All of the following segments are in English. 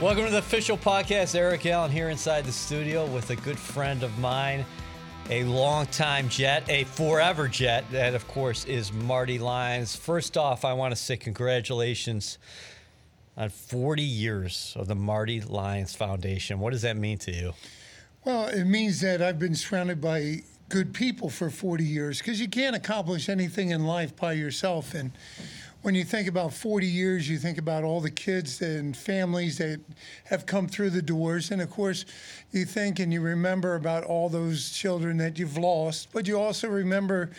Welcome to the official podcast. Eric Allen here inside the studio with a good friend of mine, a longtime Jet, a forever Jet. That, of course, is Marty Lyons. First off, I want to say congratulations on 40 years of the Marty Lyons Foundation. What does that mean to you? Well, it means that I've been surrounded by good people for 40 years because you can't accomplish anything in life by yourself. And when you think about 40 years, you think about all the kids and families that have come through the doors. And of course, you think and you remember about all those children that you've lost, but you also remember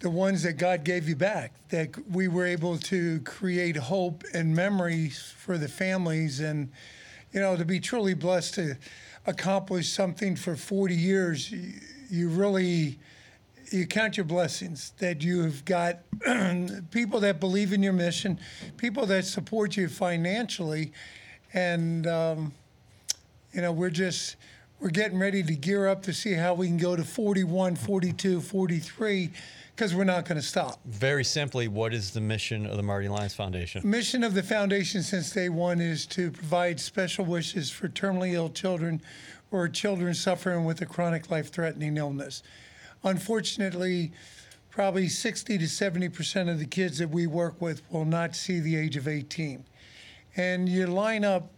the ones that God gave you back, that we were able to create hope and memories for the families. And, you know, to be truly blessed to accomplish something for 40 years, you, really you count your blessings that you've got people that believe in your mission, people that support you financially, and um, you know we're just we're getting ready to gear up to see how we can go to 41, 42, 43 because we're not going to stop. Very simply, what is the mission of the Marty Lyons Foundation? Mission of the foundation since day one is to provide special wishes for terminally ill children or children suffering with a chronic life-threatening illness unfortunately, probably 60 to 70 percent of the kids that we work with will not see the age of 18. And you line up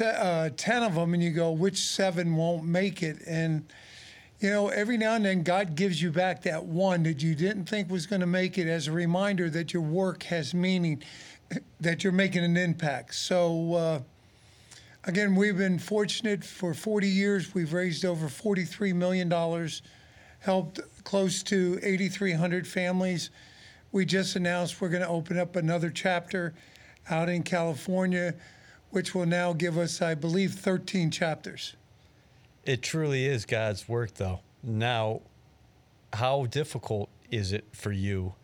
uh, 10 of them and you go, which seven won't make it? And, you know, every now and then God gives you back that one that you didn't think was going to make it as a reminder that your work has meaning, that you're making an impact. So, uh, again, we've been fortunate for 40 years. We've raised over $43 million helped close to 8,300 families. We just announced we're going to open up another chapter out in California, which will now give us, I believe, 13 chapters. It truly is God's work, though. Now, how difficult is it for you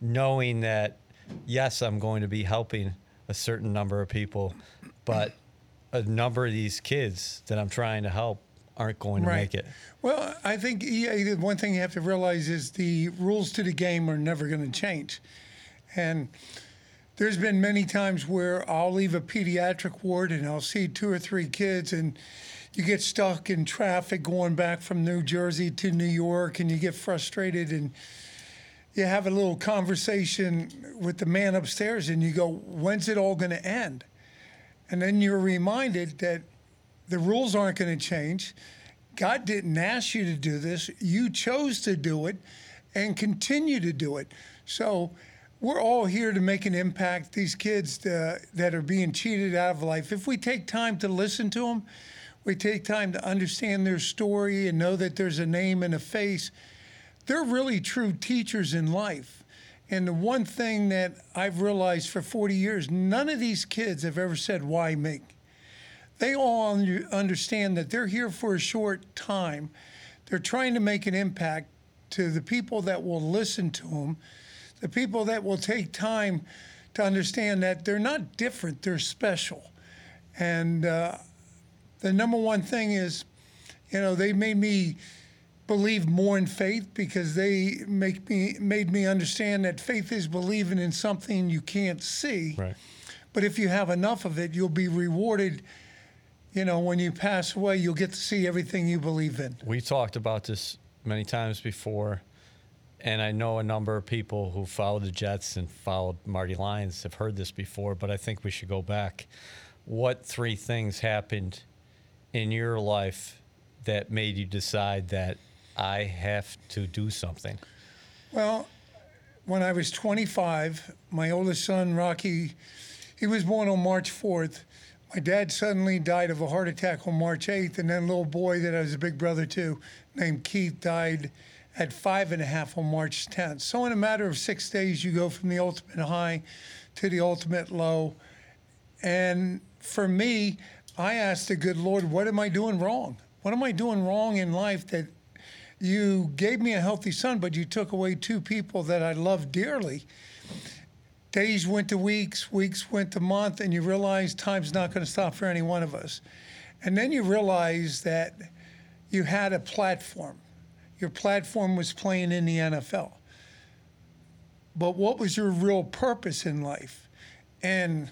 knowing that, yes, I'm going to be helping a certain number of people, but a number of these kids that I'm trying to help aren't going to right. make it. Well, I think yeah, one thing you have to realize is the rules to the game are never going to change. And there's been many times where I'll leave a pediatric ward and I'll see two or three kids and you get stuck in traffic going back from New Jersey to New York and you get frustrated and you have a little conversation with the man upstairs and you go, when's it all going to end? And then you're reminded that the rules aren't going to change. God didn't ask you to do this. You chose to do it and continue to do it. So we're all here to make an impact. These kids uh, that are being cheated out of life, if we take time to listen to them, we take time to understand their story and know that there's a name and a face, they're really true teachers in life. And the one thing that I've realized for 40 years, none of these kids have ever said, Why me? They all understand that they're here for a short time. They're trying to make an impact to the people that will listen to them, the people that will take time to understand that they're not different, they're special. And uh, the number one thing is, you know, they made me believe more in faith because they make me made me understand that faith is believing in something you can't see. Right. But if you have enough of it, you'll be rewarded you know, when you pass away, you'll get to see everything you believe in. We talked about this many times before, and I know a number of people who followed the Jets and followed Marty Lyons have heard this before, but I think we should go back. What three things happened in your life that made you decide that I have to do something? Well, when I was 25, my oldest son, Rocky, he was born on March 4th my dad suddenly died of a heart attack on March 8th, and then a little boy that I was a big brother to, named Keith, died at five and a half on March 10th. So in a matter of six days, you go from the ultimate high to the ultimate low. And for me, I asked the good Lord, what am I doing wrong? What am I doing wrong in life that you gave me a healthy son, but you took away two people that I love dearly? Days went to weeks, weeks went to month, and you realize time's not going to stop for any one of us. And then you realize that you had a platform. Your platform was playing in the NFL. But what was your real purpose in life? And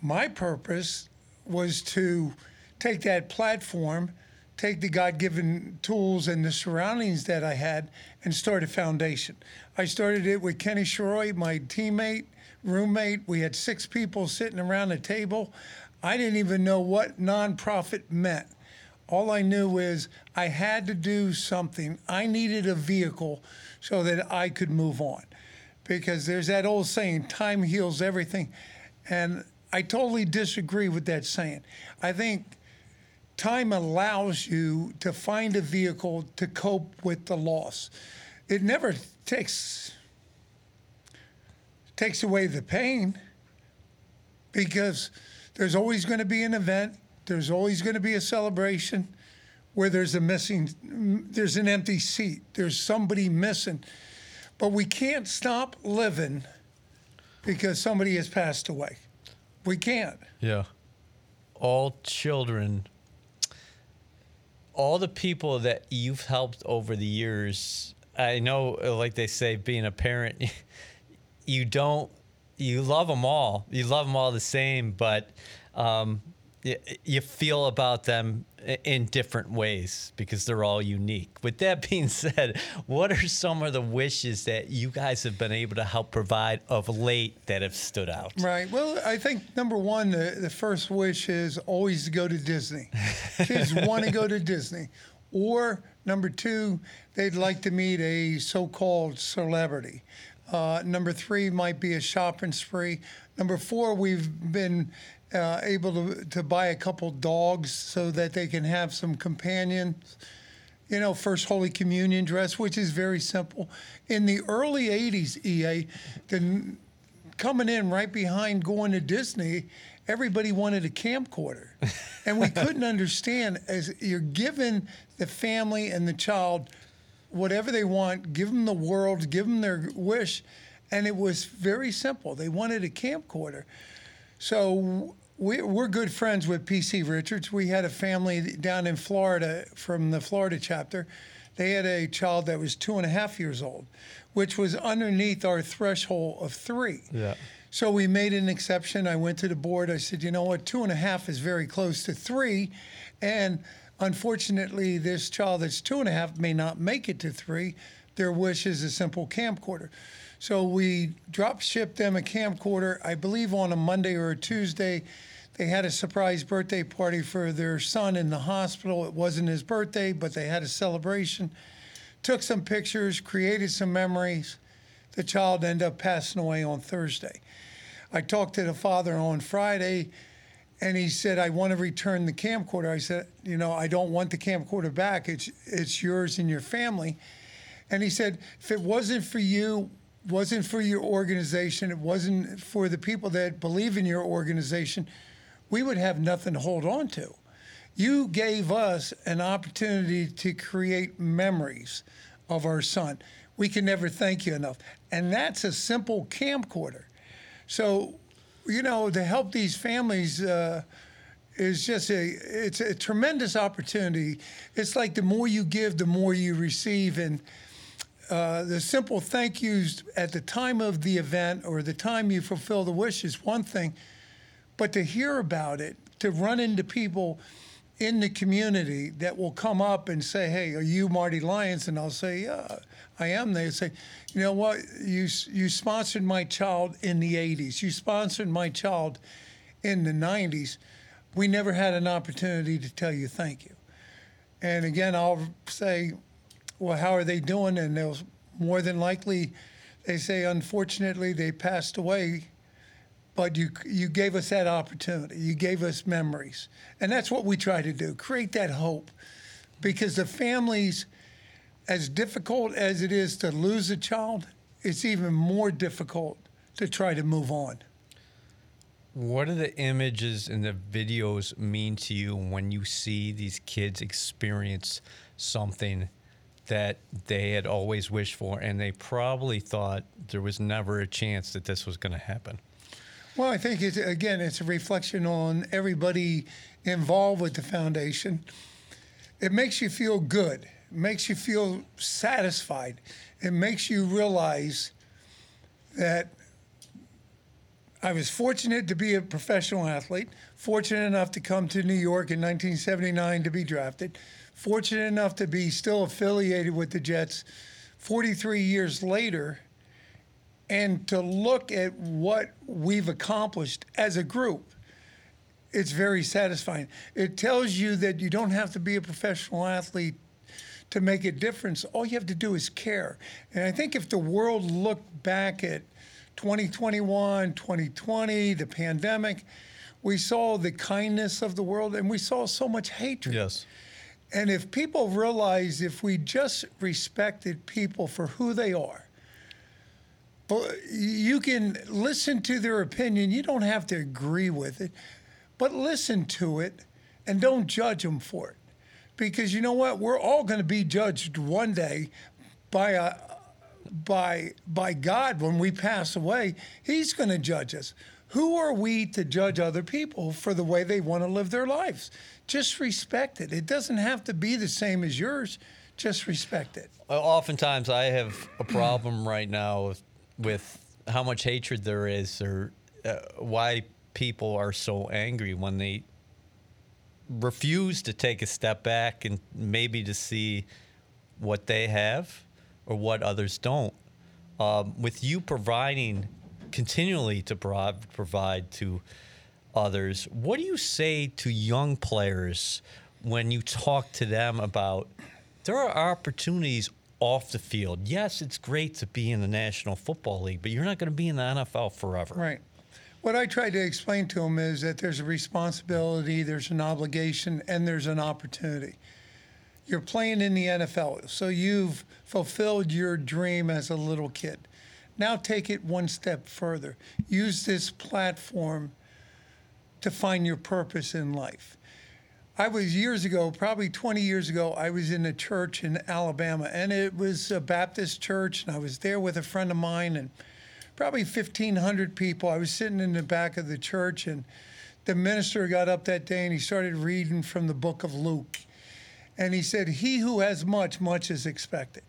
my purpose was to take that platform, take the God given tools and the surroundings that I had, and start a foundation. I started it with Kenny Schroy, my teammate, roommate. We had six people sitting around a table. I didn't even know what nonprofit meant. All I knew is I had to do something. I needed a vehicle so that I could move on. Because there's that old saying, time heals everything. And I totally disagree with that saying. I think time allows you to find a vehicle to cope with the loss. It never takes takes away the pain because there's always going to be an event, there's always going to be a celebration where there's a missing there's an empty seat, there's somebody missing. But we can't stop living because somebody has passed away. We can't. Yeah. All children, all the people that you've helped over the years, I know, like they say, being a parent, you don't, you love them all. You love them all the same, but um, you, you feel about them in different ways because they're all unique. With that being said, what are some of the wishes that you guys have been able to help provide of late that have stood out? Right. Well, I think number one, the, the first wish is always to go to Disney. Kids want to go to Disney. Or number two, they'd like to meet a so called celebrity. Uh, number three might be a shopping spree. Number four, we've been uh, able to, to buy a couple dogs so that they can have some companions. You know, first Holy Communion dress, which is very simple. In the early 80s, EA, the, coming in right behind going to Disney, everybody wanted a camcorder. and we couldn't understand as you're giving the family and the child whatever they want, give them the world, give them their wish. And it was very simple. They wanted a camcorder. So we, are good friends with PC Richards. We had a family down in Florida from the Florida chapter. They had a child that was two and a half years old, which was underneath our threshold of three. Yeah. So we made an exception. I went to the board. I said, you know what, two and a half is very close to three. And unfortunately, this child that's two and a half may not make it to three. Their wish is a simple camcorder. So we drop shipped them a camcorder, I believe on a Monday or a Tuesday. They had a surprise birthday party for their son in the hospital. It wasn't his birthday, but they had a celebration. Took some pictures, created some memories. The child ended up passing away on Thursday. I talked to the father on Friday, and he said, "I want to return the camcorder." I said, "You know, I don't want the camcorder back. It's it's yours and your family." And he said, "If it wasn't for you, wasn't for your organization, it wasn't for the people that believe in your organization, we would have nothing to hold on to. You gave us an opportunity to create memories of our son. We can never thank you enough. And that's a simple camcorder. So, you know, to help these families uh, is just a it's a tremendous opportunity. It's like the more you give, the more you receive, and uh, the simple thank yous at the time of the event or the time you fulfill the wish is one thing, but to hear about it, to run into people in the community that will come up and say, "Hey, are you Marty Lyons?" and I'll say, "Yeah, I am." They say, "You know what? You you sponsored my child in the '80s. You sponsored my child in the '90s. We never had an opportunity to tell you thank you." And again, I'll say well, how are they doing? And they'll more than likely, they say, unfortunately, they passed away. But you you gave us that opportunity. You gave us memories, and that's what we try to do: create that hope, because the families, as difficult as it is to lose a child, it's even more difficult to try to move on. What do the images and the videos mean to you when you see these kids experience something that they had always wished for, and they probably thought there was never a chance that this was going to happen. Well, I think it's again, it's a reflection on everybody involved with the foundation. It makes you feel good. It makes you feel satisfied. It makes you realize that I was fortunate to be a professional athlete, fortunate enough to come to New York in 1979 to be drafted, fortunate enough to be still affiliated with the Jets 43 years later, and to look at what we've accomplished as a group. It's very satisfying. It tells you that you don't have to be a professional athlete to make a difference. All you have to do is care. And I think if the world looked back at 2021, 2020, the pandemic, we saw the kindness of the world and we saw so much hatred. Yes. And if people realize if we just respected people for who they are, you can listen to their opinion. You don't have to agree with it, but listen to it and don't judge them for it. Because you know what? We're all going to be judged one day by a by by God when we pass away. He's going to judge us. Who are we to judge other people for the way they want to live their lives? Just respect it. It doesn't have to be the same as yours. Just respect it. Oftentimes, I have a problem right now with, with how much hatred there is, or uh, why people are so angry when they refuse to take a step back and maybe to see what they have or what others don't. Um, with you providing continually to pro- provide to others, what do you say to young players when you talk to them about there are opportunities off the field? Yes, it's great to be in the National Football League, but you're not going to be in the NFL forever. Right. What I try to explain to them is that there's a responsibility, there's an obligation, and there's an opportunity. You're playing in the NFL, so you've fulfilled your dream as a little kid. Now take it one step further. Use this platform to find your purpose in life. I was years ago, probably 20 years ago, I was in a church in Alabama, and it was a Baptist church, and I was there with a friend of mine, and probably 1,500 people. I was sitting in the back of the church, and the minister got up that day and he started reading from the book of Luke. And he said, He who has much, much is expected.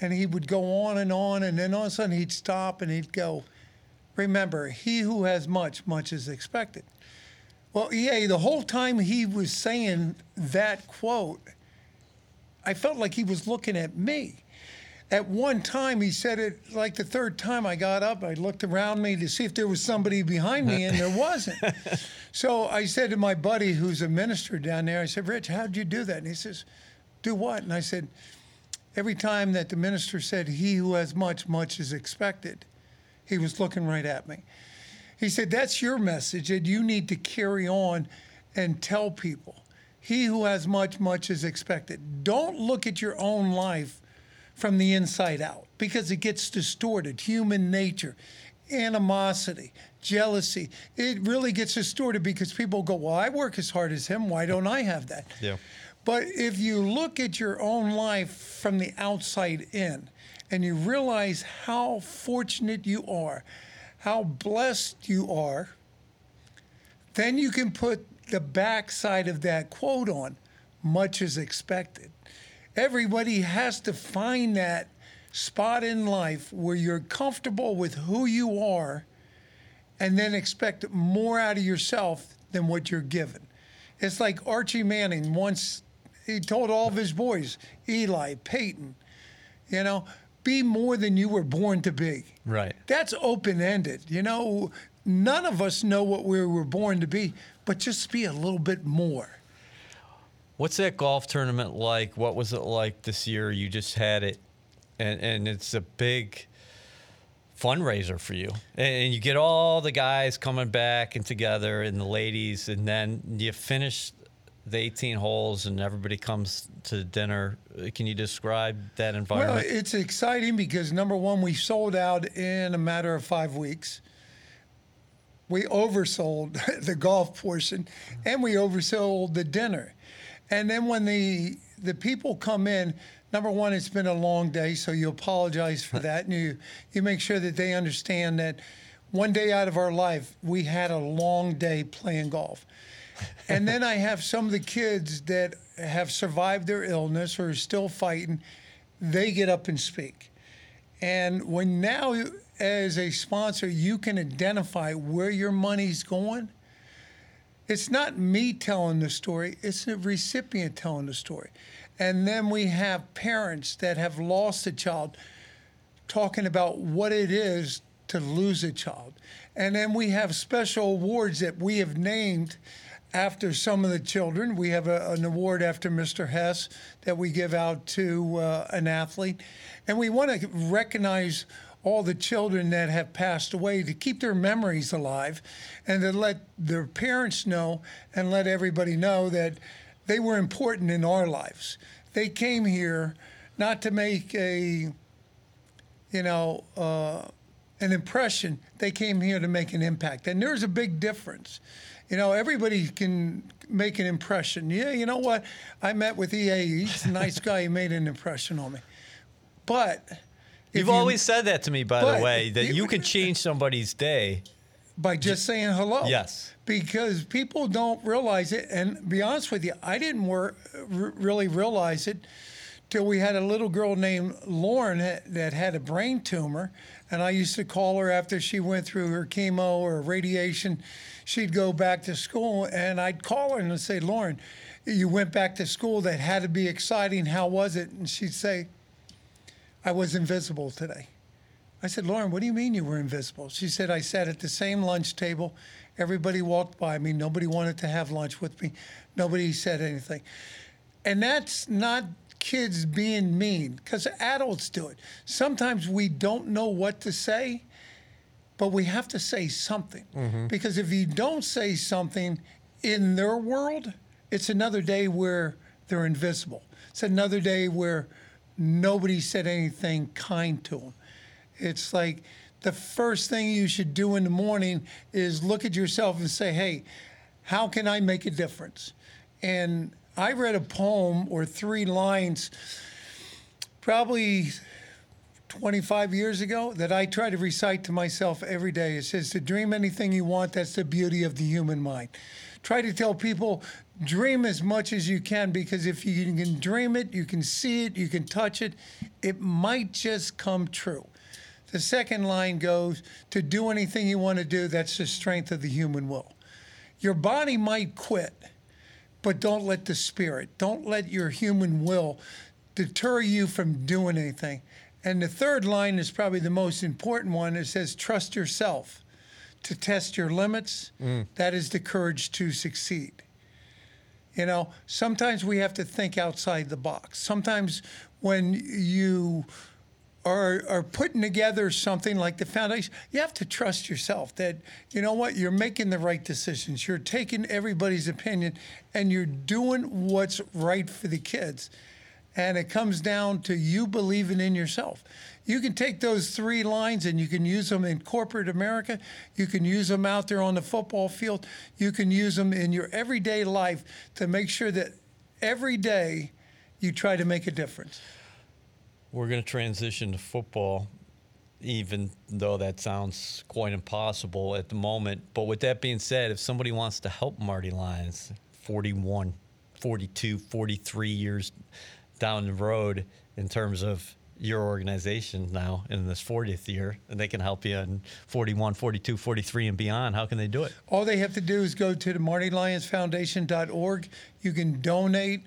And he would go on and on, and then all of a sudden he'd stop and he'd go, Remember, he who has much, much is expected. Well, yeah, the whole time he was saying that quote, I felt like he was looking at me. At one time, he said it like the third time I got up, I looked around me to see if there was somebody behind me, and there wasn't. so I said to my buddy who's a minister down there, I said, Rich, how'd you do that? And he says, Do what? And I said, Every time that the minister said, He who has much, much is expected, he was looking right at me. He said, That's your message that you need to carry on and tell people. He who has much, much is expected. Don't look at your own life from the inside out because it gets distorted. Human nature, animosity, jealousy, it really gets distorted because people go, Well, I work as hard as him. Why don't I have that? Yeah. But if you look at your own life from the outside in and you realize how fortunate you are, how blessed you are, then you can put the backside of that quote on much is expected. Everybody has to find that spot in life where you're comfortable with who you are and then expect more out of yourself than what you're given. It's like Archie Manning once he told all of his boys, Eli, Peyton, you know, be more than you were born to be. Right. That's open ended. You know, none of us know what we were born to be, but just be a little bit more. What's that golf tournament like? What was it like this year? You just had it, and, and it's a big fundraiser for you. And you get all the guys coming back and together and the ladies, and then you finish the 18 holes and everybody comes to dinner. Can you describe that environment? Well, it's exciting because number one, we sold out in a matter of five weeks. We oversold the golf portion and we oversold the dinner. And then when the the people come in, number one, it's been a long day, so you apologize for that, and you you make sure that they understand that one day out of our life we had a long day playing golf. And then I have some of the kids that have survived their illness or are still fighting. They get up and speak. And when now as a sponsor you can identify where your money's going, it's not me telling the story, it's the recipient telling the story. And then we have parents that have lost a child talking about what it is to lose a child. And then we have special awards that we have named after some of the children. We have a, an award after Mr. Hess that we give out to uh, an athlete. And we want to recognize all the children that have passed away to keep their memories alive and to let their parents know and let everybody know that they were important in our lives. They came here not to make a, you know, uh, an impression. They came here to make an impact. And there's a big difference. You know, everybody can make an impression. Yeah, you know what? I met with EA. He's a nice guy. He made an impression on me. But You've you- always said that to me, by the way, that you- you can change somebody's day. by just saying hello. Yes. Because people don't realize it, and be honest with you, I didn't wor- really realize it till we had a little girl named Lauren that had a brain tumor, and I used to call her after she went through her chemo or radiation. She'd go back to school, and I'd call her and say, "Lauren, you went back to school. That had to be exciting. How was it?" And she'd say, "I was invisible today." I said, Lauren, what do you mean you were invisible? She said, I sat at the same lunch table. Everybody walked by me. Nobody wanted to have lunch with me. Nobody said anything. And that's not kids being mean, because adults do it. Sometimes we don't know what to say, but we have to say something. Mm-hmm. Because if you don't say something in their world, it's another day where they're invisible. It's another day where nobody said anything kind to them. It's like the first thing you should do in the morning is look at yourself and say, hey, how can I make a difference? And I read a poem or three lines probably 25 years ago that I try to recite to myself every day. It says, To dream anything you want, that's the beauty of the human mind. Try to tell people, dream as much as you can because if you can dream it, you can see it, you can touch it, it might just come true. The second line goes, To do anything you want to do, that's the strength of the human will. Your body might quit, but don't let the spirit, don't let your human will deter you from doing anything. And the third line is probably the most important one. It says, trust yourself to test your limits. Mm. That is the courage to succeed. You know, sometimes we have to think outside the box. Sometimes when you are, are putting together something like the foundation, you have to trust yourself that, you know what, you're making the right decisions. You're taking everybody's opinion and you're doing what's right for the kids. And it comes down to you believing in yourself. You can take those three lines and you can use them in corporate America. You can use them out there on the football field. You can use them in your everyday life to make sure that every day you try to make a difference. We're going to transition to football, even though that sounds quite impossible at the moment. But with that being said, if somebody wants to help Marty Lyons, 41, 42, 43 years down the road in terms of your organization now in this 40th year, and they can help you in 41, 42, 43, and beyond, how can they do it? All they have to do is go to the MartyLyonsFoundation.org. You can donate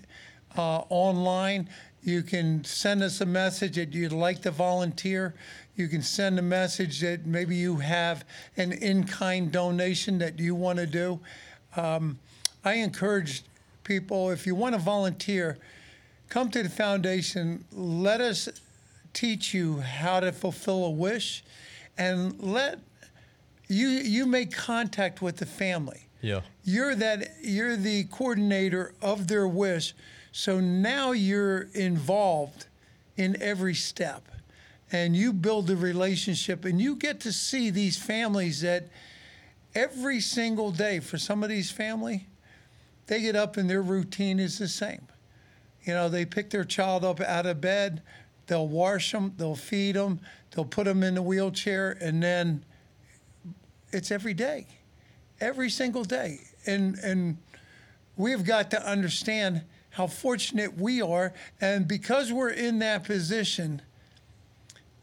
uh, online. You can send us a message that you'd like to volunteer. You can send a message that maybe you have an in kind donation that you want to do. Um, I encourage people, if you want to volunteer, come to the foundation. Let us teach you how to fulfill a wish and let you you make contact with the family Yeah. you're that you're the coordinator of their wish so now you're involved in every step and you build the relationship and you get to see these families that every single day for some of these family they get up and their routine is the same you know they pick their child up out of bed they'll wash them they'll feed them they'll put them in the wheelchair and then it's every day every single day. And and we've got to understand how fortunate we are, and because we're in that position,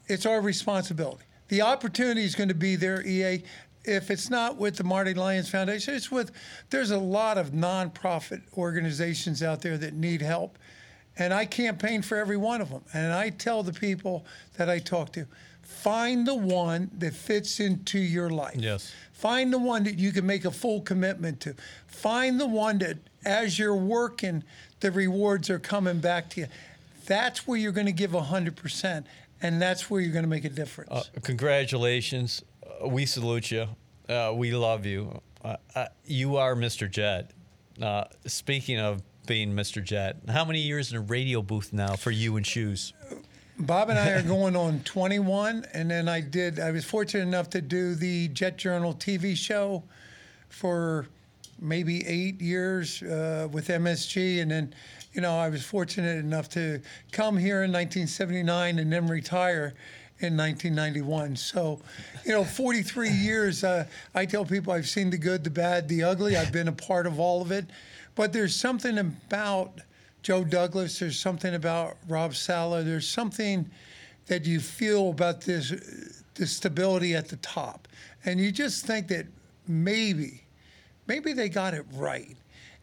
it's our responsibility. The opportunity is going to be there, EA. If it's not with the Marty Lyons Foundation, it's with, there's a lot of nonprofit organizations out there that need help. And I campaign for every one of them. And I tell the people that I talk to, find the one that fits into your life. Yes. Find the one that you can make a full commitment to. Find the one that, as you're working, the rewards are coming back to you. That's where you're going to give 100%, and that's where you're going to make a difference. Uh, congratulations. Uh, we salute you. Uh, we love you. Uh, uh, you are Mr. Jet. Uh, speaking of being Mr. Jet, how many years in a radio booth now for you and Shoes? Bob and I are going on 21, and then I did. I was fortunate enough to do the Jet Journal TV show for maybe eight years uh, with MSG, and then, you know, I was fortunate enough to come here in 1979 and then retire in 1991. So, you know, 43 years. Uh, I tell people I've seen the good, the bad, the ugly. I've been a part of all of it, but there's something about Joe Douglas. There's something about Rob Saleh. There's something that you feel about this, stability at the top, and you just think that maybe, maybe they got it right.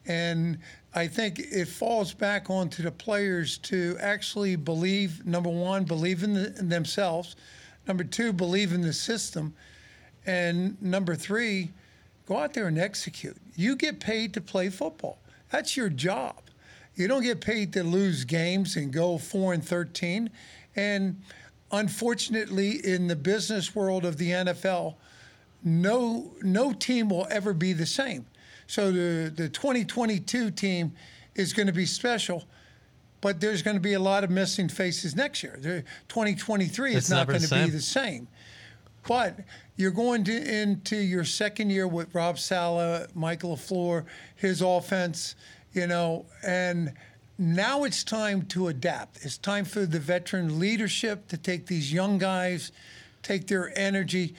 And I think it falls back onto the players to actually believe. Number one, believe in, the, in themselves. Number two, believe in the system. And number three, go out there and execute. You get paid to play football. That's your job. You don't get paid to lose games and go four and thirteen. And unfortunately, in the business world of the NFL, no no team will ever be the same. So the the 2022 team is going to be special, but there's going to be a lot of missing faces next year. The 2023 It's is not going to be the same. But you're going to, into your second year with Rob Saleh, Michael LaFleur, his offense, you know, and now it's time to adapt. It's time for the veteran leadership to take these young guys, take their energy,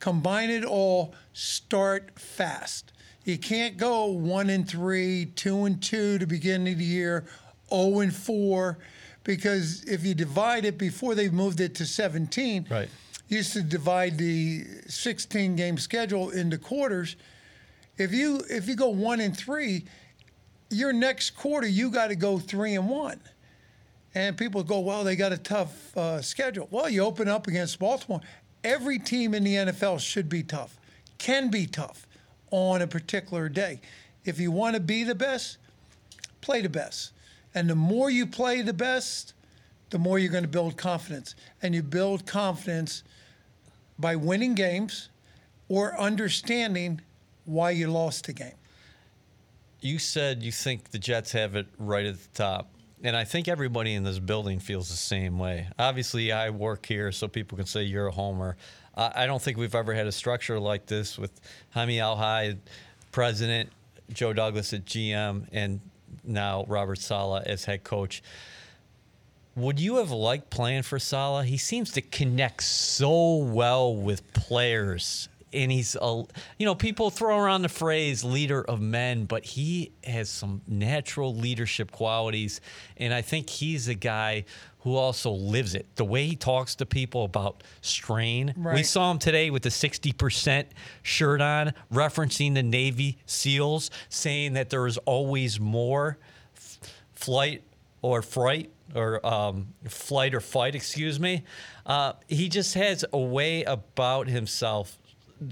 combine it all, start fast. You can't go one and three, two and two to begin of the year, 0 and four, because if you divide it before they've moved it to 17, Right. Used to divide the 16 game schedule into quarters. If you if you go one and three, your next quarter you got to go three and one. And people go, well, they got a tough uh, schedule. Well, you open up against Baltimore. Every team in the NFL should be tough, can be tough on a particular day. If you want to be the best, play the best. And the more you play the best, the more you're going to build confidence. And you build confidence by winning games or understanding why you lost the game. You said you think the Jets have it right at the top. And I think everybody in this building feels the same way. Obviously, I work here, so people can say you're a homer. I don't think we've ever had a structure like this with Hymie Elhai, president, Joe Douglas at GM, and now Robert Saleh as head coach. Would you have liked playing for Saleh? He seems to connect so well with players. And he's a, you know, people throw around the phrase leader of men, but he has some natural leadership qualities. And I think he's a guy who also lives it. The way he talks to people about strain. We saw him today with the 60% shirt on, referencing the Navy SEALs, saying that there is always more f- flight or fright or um, flight or fight, excuse me. Uh, he just has a way about himself,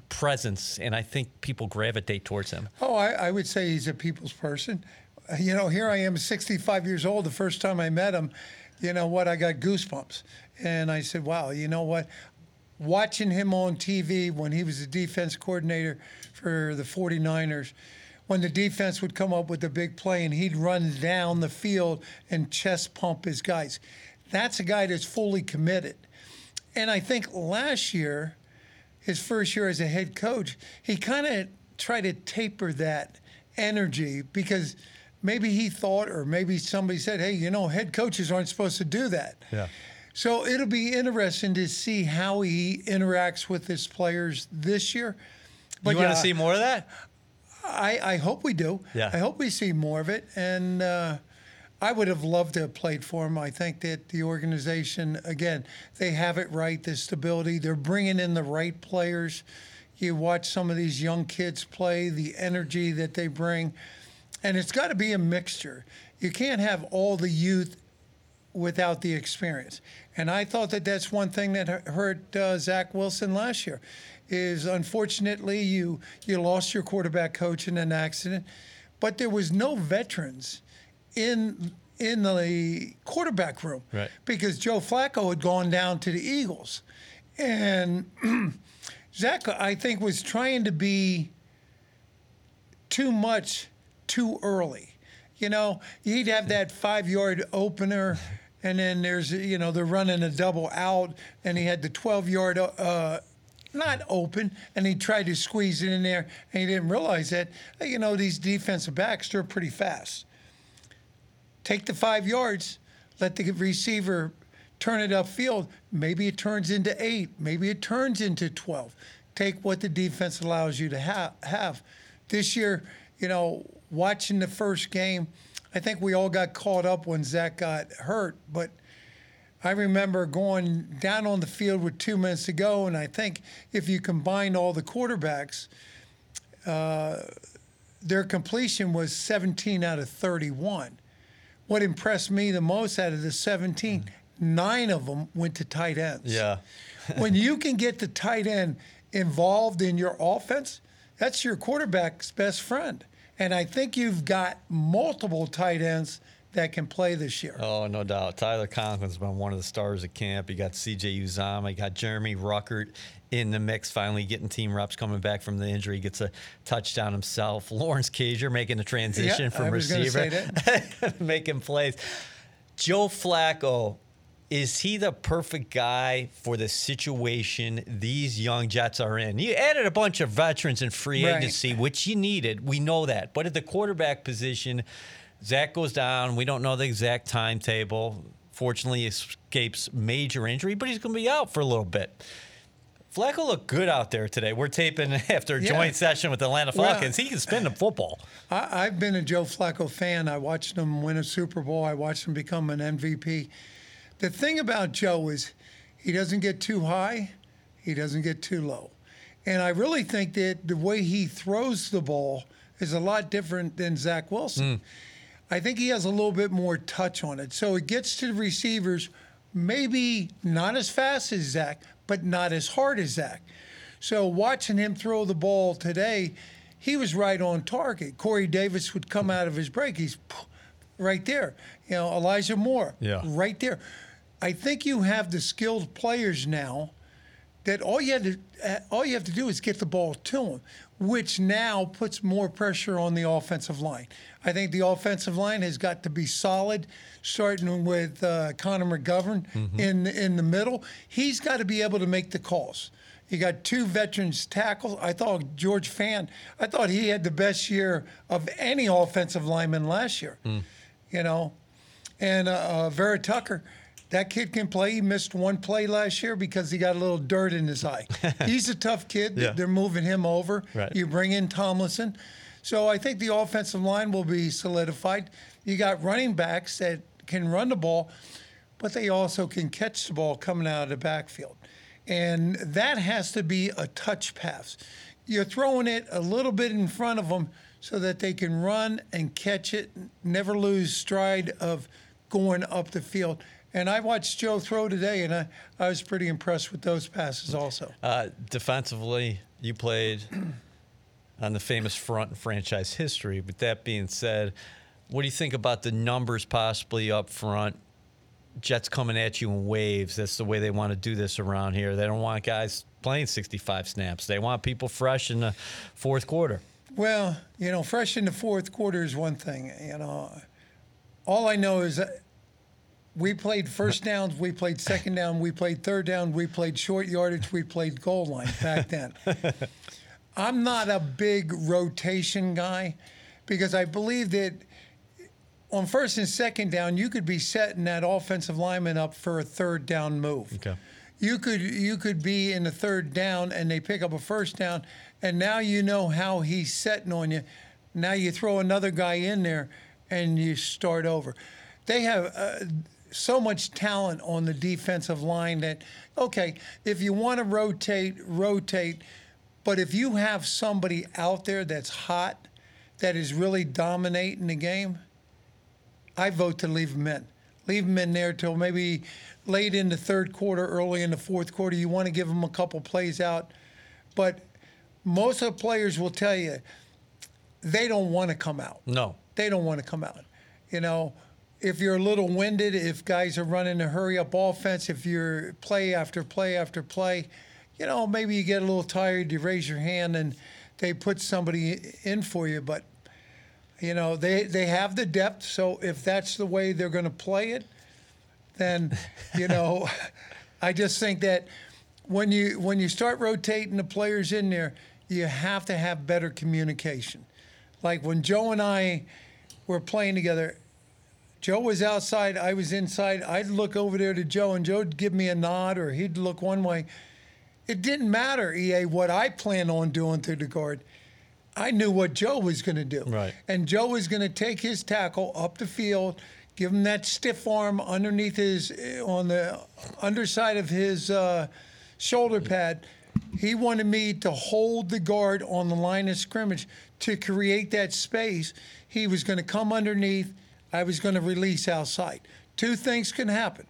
presence, and I think people gravitate towards him. Oh, I, I would say he's a people's person. You know, here I am, 65 years old. The first time I met him, you know what? I got goosebumps. And I said, wow, you know what? Watching him on TV when he was the defense coordinator for the 49ers, when the defense would come up with a big play and he'd run down the field and chest pump his guys. That's a guy that's fully committed. And I think last year, his first year as a head coach, he kind of tried to taper that energy because maybe he thought, or maybe somebody said, hey, you know, head coaches aren't supposed to do that. Yeah. So it'll be interesting to see how he interacts with his players this year. you want yeah, to see more of that? I, I hope we do. Yeah. I hope we see more of it. And uh, I would have loved to have played for him. I think that the organization, again, they have it right. The stability, they're bringing in the right players. You watch some of these young kids play, the energy that they bring, and it's got to be a mixture. You can't have all the youth without the experience. And I thought that that's one thing that hurt uh, Zach Wilson last year. Is unfortunately you you lost your quarterback coach in an accident, but there was no veterans in in the quarterback room Right. because Joe Flacco had gone down to the Eagles, and Zach I think was trying to be too much too early. You know, he'd have that five yard opener, and then there's, you know, they're running a double out, and he had the 12 yard, uh, not open, and he tried to squeeze it in there, and he didn't realize that, you know, these defensive backs, they're pretty fast. Take the five yards, let the receiver turn it upfield. Maybe it turns into eight, maybe it turns into 12. Take what the defense allows you to ha- have. This year, you know, watching the first game, I think we all got caught up when Zach got hurt. But I remember going down on the field with two minutes to go, and I think if you combine all the quarterbacks, uh, their completion was 17 out of 31. What impressed me the most out of the 17, nine of them went to tight ends Yeah. when you can get the tight end involved in your offense, that's your quarterback's best friend. And I think you've got multiple tight ends that can play this year. Oh, no doubt. Tyler Conklin's been one of the stars at camp. You got CJ Uzomah, you got Jeremy Ruckert in the mix, finally getting team reps coming back from the injury, gets a touchdown himself. Lawrence Cager making a transition Yeah, from receiver, making plays. Joe Flacco, is he the perfect guy for the situation these young Jets are in? You added a bunch of veterans in free Right. agency, which you needed. We know that. But at the quarterback position, Zach goes down. We don't know the exact timetable. Fortunately, he escapes major injury, but he's going to be out for a little bit. Flacco looked good out there today. We're taping after a Yeah. joint session with Atlanta Well- Falcons. he can spin the football. I, I've been a Joe Flacco fan. I watched him win a Super Bowl. I watched him become an MVP. The thing about Joe is he doesn't get too high, he doesn't get too low. And I really think that the way he throws the ball is a lot different than Zach Wilson. Hmm. I think he has a little bit more touch on it. So it gets to the receivers, maybe not as fast as Zach, but not as hard as Zach. So watching him throw the ball today, he was right on target. Corey Davis would come out of his break. He's right there. You know, Elijah Moore, Yeah. right there. I think you have the skilled players now that all you had to all you have to do is get the ball to them, which now puts more pressure on the offensive line. I think the offensive line has got to be solid, starting with uh, Connor McGovern in in the middle. He's got to be able to make the calls. You got two veterans tackles. I thought George Fant. I thought he had the best year of any offensive lineman last year. You know, and uh, uh, Vera Tucker, that kid can play. He missed one play last year because he got a little dirt in his eye. He's a tough kid. Yeah. They're moving him over. Right. You bring in Tomlinson. So I think the offensive line will be solidified. You got running backs that can run the ball, but they also can catch the ball coming out of the backfield. And that has to be a touch pass. You're throwing it a little bit in front of them so that they can run and catch it, never lose stride of going up the field. And I watched Joe throw today, and I, I was pretty impressed with those passes also. Uh, defensively, you played on the famous front in franchise history. With that being said, what do you think about the numbers possibly up front? Jets coming at you in waves. That's the way they want to do this around here. They don't want guys playing 65 snaps. They want people fresh in the fourth quarter. Well, you know, fresh in the fourth quarter is one thing. You know, all I know is that we played first downs, we played second down, we played third down, we played short yardage, we played goal line back then. I'm not a big rotation guy because I believe that on first and second down, you could be setting that offensive lineman up for a third down move. Okay. You could you could be in the third down and they pick up a first down, and now you know how he's setting on you. Now you throw another guy in there, and you start over. they have uh, so much talent on the defensive line that okay, if you want to rotate, rotate, but if you have somebody out there that's hot, that is really dominating the game, I vote to leave them in. Leave them in there till maybe late in the third quarter, early in the fourth quarter. You want to give them a couple plays out, but most of the players will tell you they don't want to come out. No. They don't want to come out. You know, if you're a little winded, if guys are running a hurry up offense, if you're play after play after play, you know, maybe you get a little tired, you raise your hand and they put somebody in for you. But, you know, they, they have the depth. So if that's the way they're going to play it, then, you know, I just think that when you when you start rotating the players in there, you have to have better communication. Like when Joe and I were playing together, Joe was outside, I was inside. I'd look over there to Joe, and Joe'd give me a nod, or he'd look one way. It didn't matter, EA, what I planned on doing through the guard. I knew what Joe was going to do. Right. And Joe was going to take his tackle up the field, give him that stiff arm underneath his, on the underside of his uh, shoulder pad. He wanted me to hold the guard on the line of scrimmage to create that space. He was going to come underneath. I was going to release outside. Two things can happen.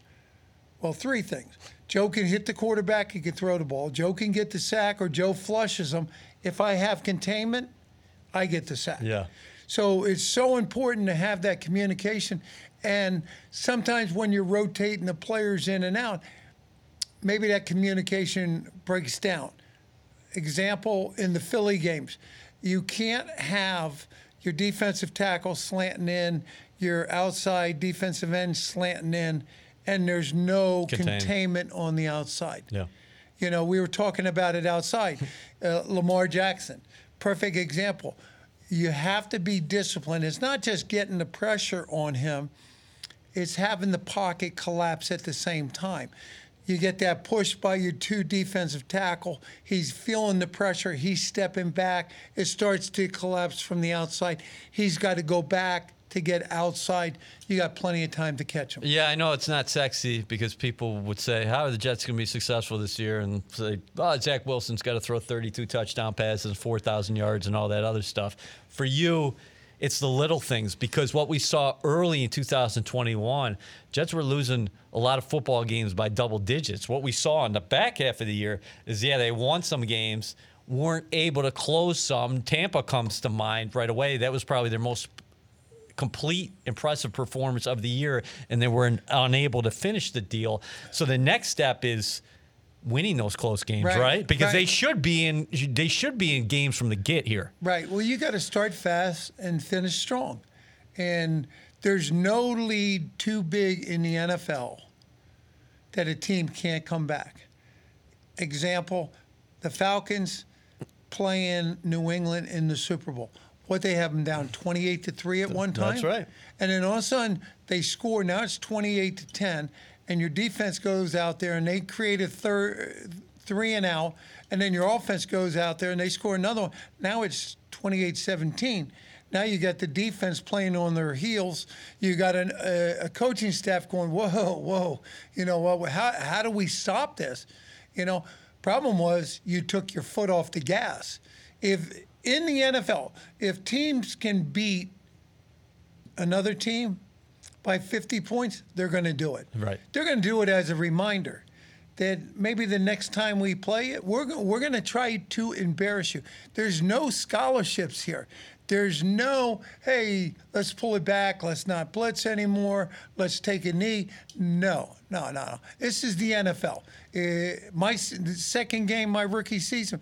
Well, three things. Joe can hit the quarterback, he can throw the ball. Joe can get the sack, or Joe flushes them. If I have containment, I get the sack. Yeah. So it's so important to have that communication. And sometimes when you're rotating the players in and out, maybe that communication breaks down. Example in the Philly games, you can't have your defensive tackle slanting in, your outside defensive end slanting in, and there's no Contain. containment on the outside. Yeah. You know, we were talking about it outside. Uh, Lamar Jackson, perfect example. You have to be disciplined. It's not just getting the pressure on him, it's having the pocket collapse at the same time. You get that push by your two defensive tackle. He's feeling the pressure. He's stepping back. It starts to collapse from the outside. He's got to go back to get outside. You got plenty of time to catch them. Yeah, I know it's not sexy because people would say, "How are the Jets going to be successful this year?" And say, "Oh, Zach Wilson's got to throw 32 touchdown passes, 4,000 yards, and all that other stuff." For you, it's the little things because what we saw early in 2021, Jets were losing a lot of football games by double digits. What we saw in the back half of the year is, yeah, they won some games, weren't able to close some. Tampa comes to mind right away. That was probably their most complete impressive performance of the year, and they were unable to finish the deal. So the next step is winning those close games, right? Right, Because they should be in they should be in games from the get here. Right. Well, you got to start fast and finish strong. And there's no lead too big in the NFL that a team can't come back. Example, the Falcons playing New England in the Super Bowl. What they have them down 28 to 3 at one time. That's right. And then all of a sudden they score. Now it's 28 to 10, and your defense goes out there and they create a third three and out, and then your offense goes out there and they score another one. Now it's 28-17. Now you got the defense playing on their heels. You got an, a, a coaching staff going, whoa, whoa, you know, well, how how do we stop this? You know, problem was you took your foot off the gas. If in the NFL, if teams can beat another team by 50 points, they're going to do it. Right. They're going to do it as a reminder that maybe the next time we play it, we're go- we're going to try to embarrass you. There's no scholarships here. There's no, hey, let's pull it back. Let's not blitz anymore. Let's take a knee. No, no, no, no. This is the NFL. Uh, my s- second game, my rookie season,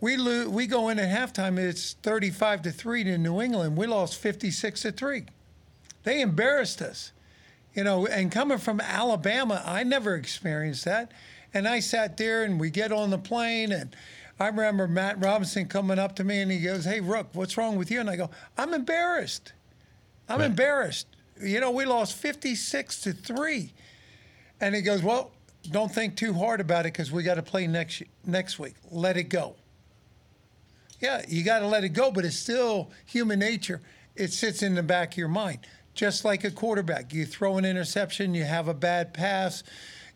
we lo- we go in at halftime. It's 35 to three to New England. We lost 56 to three. They embarrassed us, you know. And coming from Alabama, I never experienced that. And I sat there, and we get on the plane, and I remember Matt Robinson coming up to me, and he goes, "Hey, Rook, what's wrong with you?" And I go, "I'm embarrassed. I'm Right. embarrassed. You know, we lost 56 to three." And he goes, "Well, don't think too hard about it because we got to play next next week. Let it go." Yeah, you got to let it go, but it's still human nature. It sits in the back of your mind. just like a quarterback. You throw an interception, you have a bad pass,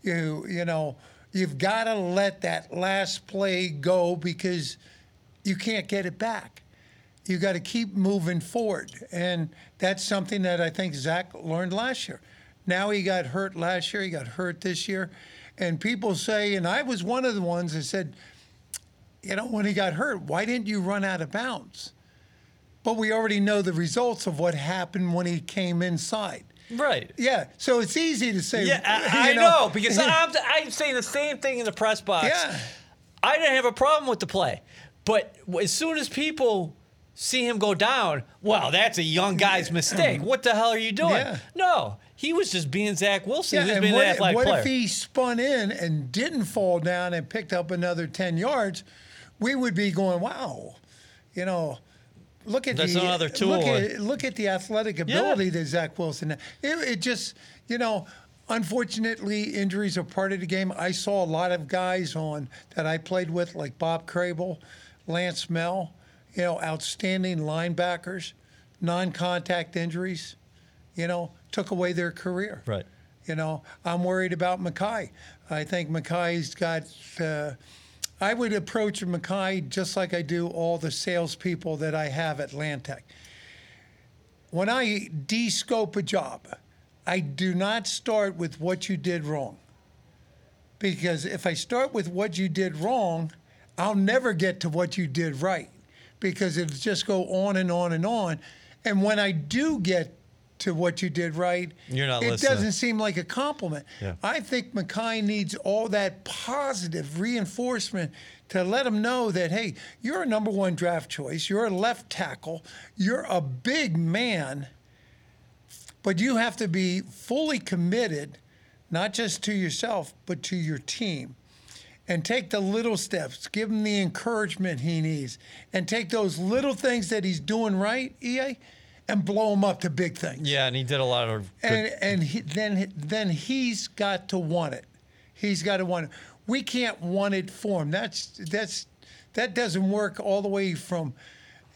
you you know, you've got to let that last play go because you can't get it back. You got to keep moving forward, and that's something that I think Zach learned last year. Now he got hurt last year, he got hurt this year, and people say, and I was one of the ones that said, you know, when he got hurt, why didn't you run out of bounds? But we already know the results of what happened when he came inside. Right. Yeah, so it's easy to say. Yeah, I, I know, because I'm, I'm saying the same thing in the press box. Yeah. I didn't have a problem with the play, but as soon as people see him go down, well, that's a young guy's mistake. What the hell are you doing? Yeah. No, he was just being Zach Wilson. he was and being what, an athletic what player. if he spun in and didn't fall down and picked up another 10 yards? We would be going, wow, you know, look at That's the another tool. Look at, look at the athletic ability that Zach Wilson. It, it just, you know, unfortunately, injuries are part of the game. I saw a lot of guys on that I played with, like Bob Crable, Lance Mehl, you know, outstanding linebackers, non-contact injuries, you know, took away their career. Right. You know, I'm worried about Mekhi. I think Mekhi's got. Uh, I would approach Mekhi just like I do all the salespeople that I have at Lantec. When I de-scope a job, I do not start with what you did wrong. Because if I start with what you did wrong, I'll never get to what you did right. Because it'll just go on and on and on. And when I do get to what you did right, You're not it listening. doesn't seem like a compliment. Yeah. I think Mekhi needs all that positive reinforcement to let him know that, hey, you're a number one draft choice. You're a left tackle. You're a big man, but you have to be fully committed, not just to yourself, but to your team. And take the little steps, give him the encouragement he needs, and take those little things that he's doing right, EA, and blow him up to big things Yeah, and he did a lot of good. and and he, then then he's got to want it. He's got to want it. We can't want it for him. That's that's that doesn't work all the way from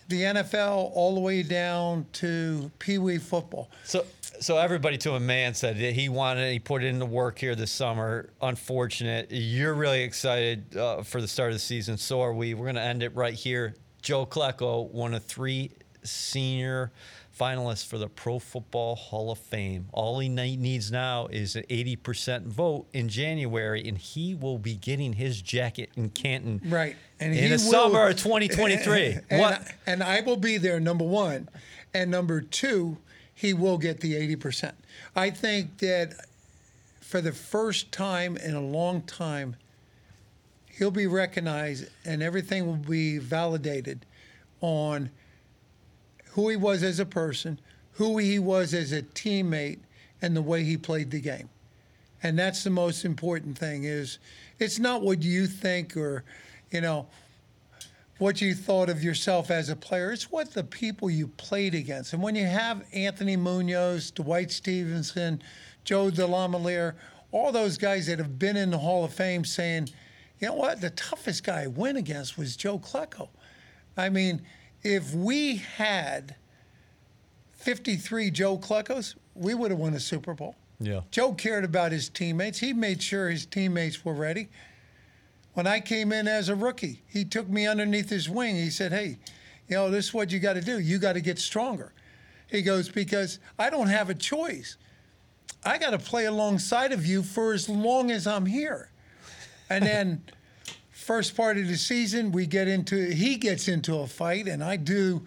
the NFL all the way down to Pee Wee football. So, so everybody to a man said that he wanted, he put in the work here this summer. Unfortunate. You're really excited uh, for the start of the season. So are we. We're going to end it right here. Joe Klecko, one of three senior finalist for the Pro Football Hall of Fame. All he needs now is an 80% vote in January, and he will be getting his jacket in Canton Right. And in the will- summer of 2023. And, what? and I will be there, number one. And number two, he will get the 80%. I think that for the first time in a long time, he'll be recognized and everything will be validated on who he was as a person, who he was as a teammate, and the way he played the game. And that's the most important thing is it's not what you think or, you know, what you thought of yourself as a player. It's what the people you played against. And when you have Anthony Munoz, Dwight Stephenson, Joe DeLamielleure, all those guys that have been in the Hall of Fame saying, you know what, the toughest guy I went against was Joe Klecko. I mean, if we had 53 Joe Kleckos, we would have won a Super Bowl. Yeah. Joe cared about his teammates. He made sure his teammates were ready. When I came in as a rookie, he took me underneath his wing. He said, Hey, you know, this is what you got to do. You got to get stronger. He goes, Because I don't have a choice. I got to play alongside of you for as long as I'm here. And then, first part of the season, we get into, he gets into a fight, and I do,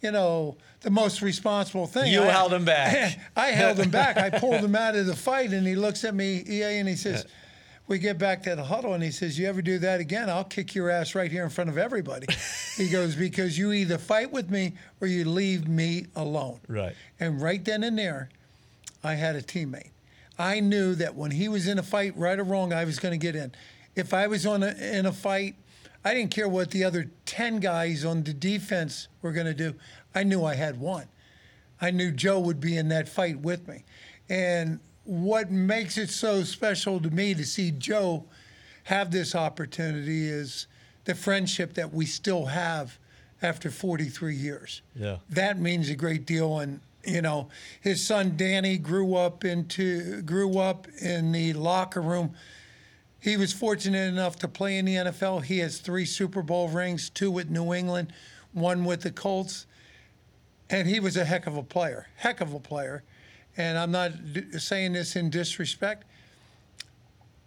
you know, the most responsible thing. You I- held him back. I held him back. I pulled him out of the fight, and he looks at me, EA, and he says, "We get back to the huddle, and he says, "You ever do that again, I'll kick your ass right here in front of everybody." he goes, "Because you either fight with me or you leave me alone." Right. And right then and there, I had a teammate. I knew that when he was in a fight, right or wrong, I was going to get in. If I was on a, in a fight, I didn't care what the other 10 guys on the defense were going to do. I knew I had one. I knew Joe would be in that fight with me. And what makes it so special to me to see Joe have this opportunity is the friendship that we still have after 43 years Yeah. that means a great deal and You know, his son Danny grew up into grew up in the locker room. He was fortunate enough to play in the NFL. He has three Super Bowl rings, two with New England, one with the Colts, and he was a heck of a player, heck of a player. And I'm not saying this in disrespect,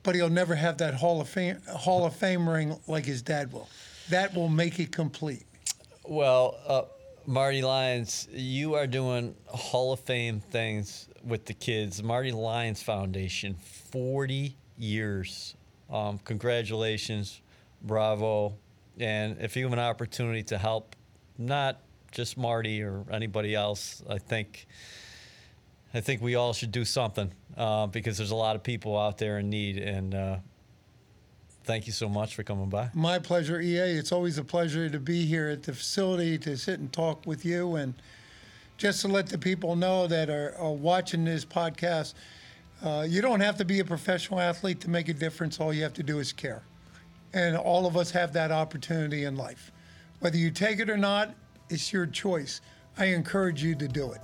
but he'll never have that Hall of Fame Hall of Fame ring like his dad will. That will make it complete. Well, uh, Marty Lyons, you are doing Hall of Fame things with the kids. Marty Lyons Foundation, 40 years. Um, congratulations, bravo. And if you have an opportunity to help, not just Marty or anybody else, I think I think we all should do something uh, because there's a lot of people out there in need. And uh, thank you so much for coming by. My pleasure, EA. It's always a pleasure to be here at the facility to sit and talk with you and just to let the people know that are, are watching this podcast. Uh, you don't have to be a professional athlete to make a difference. All you have to do is care. And all of us have that opportunity in life. Whether you take it or not, it's your choice. I encourage you to do it.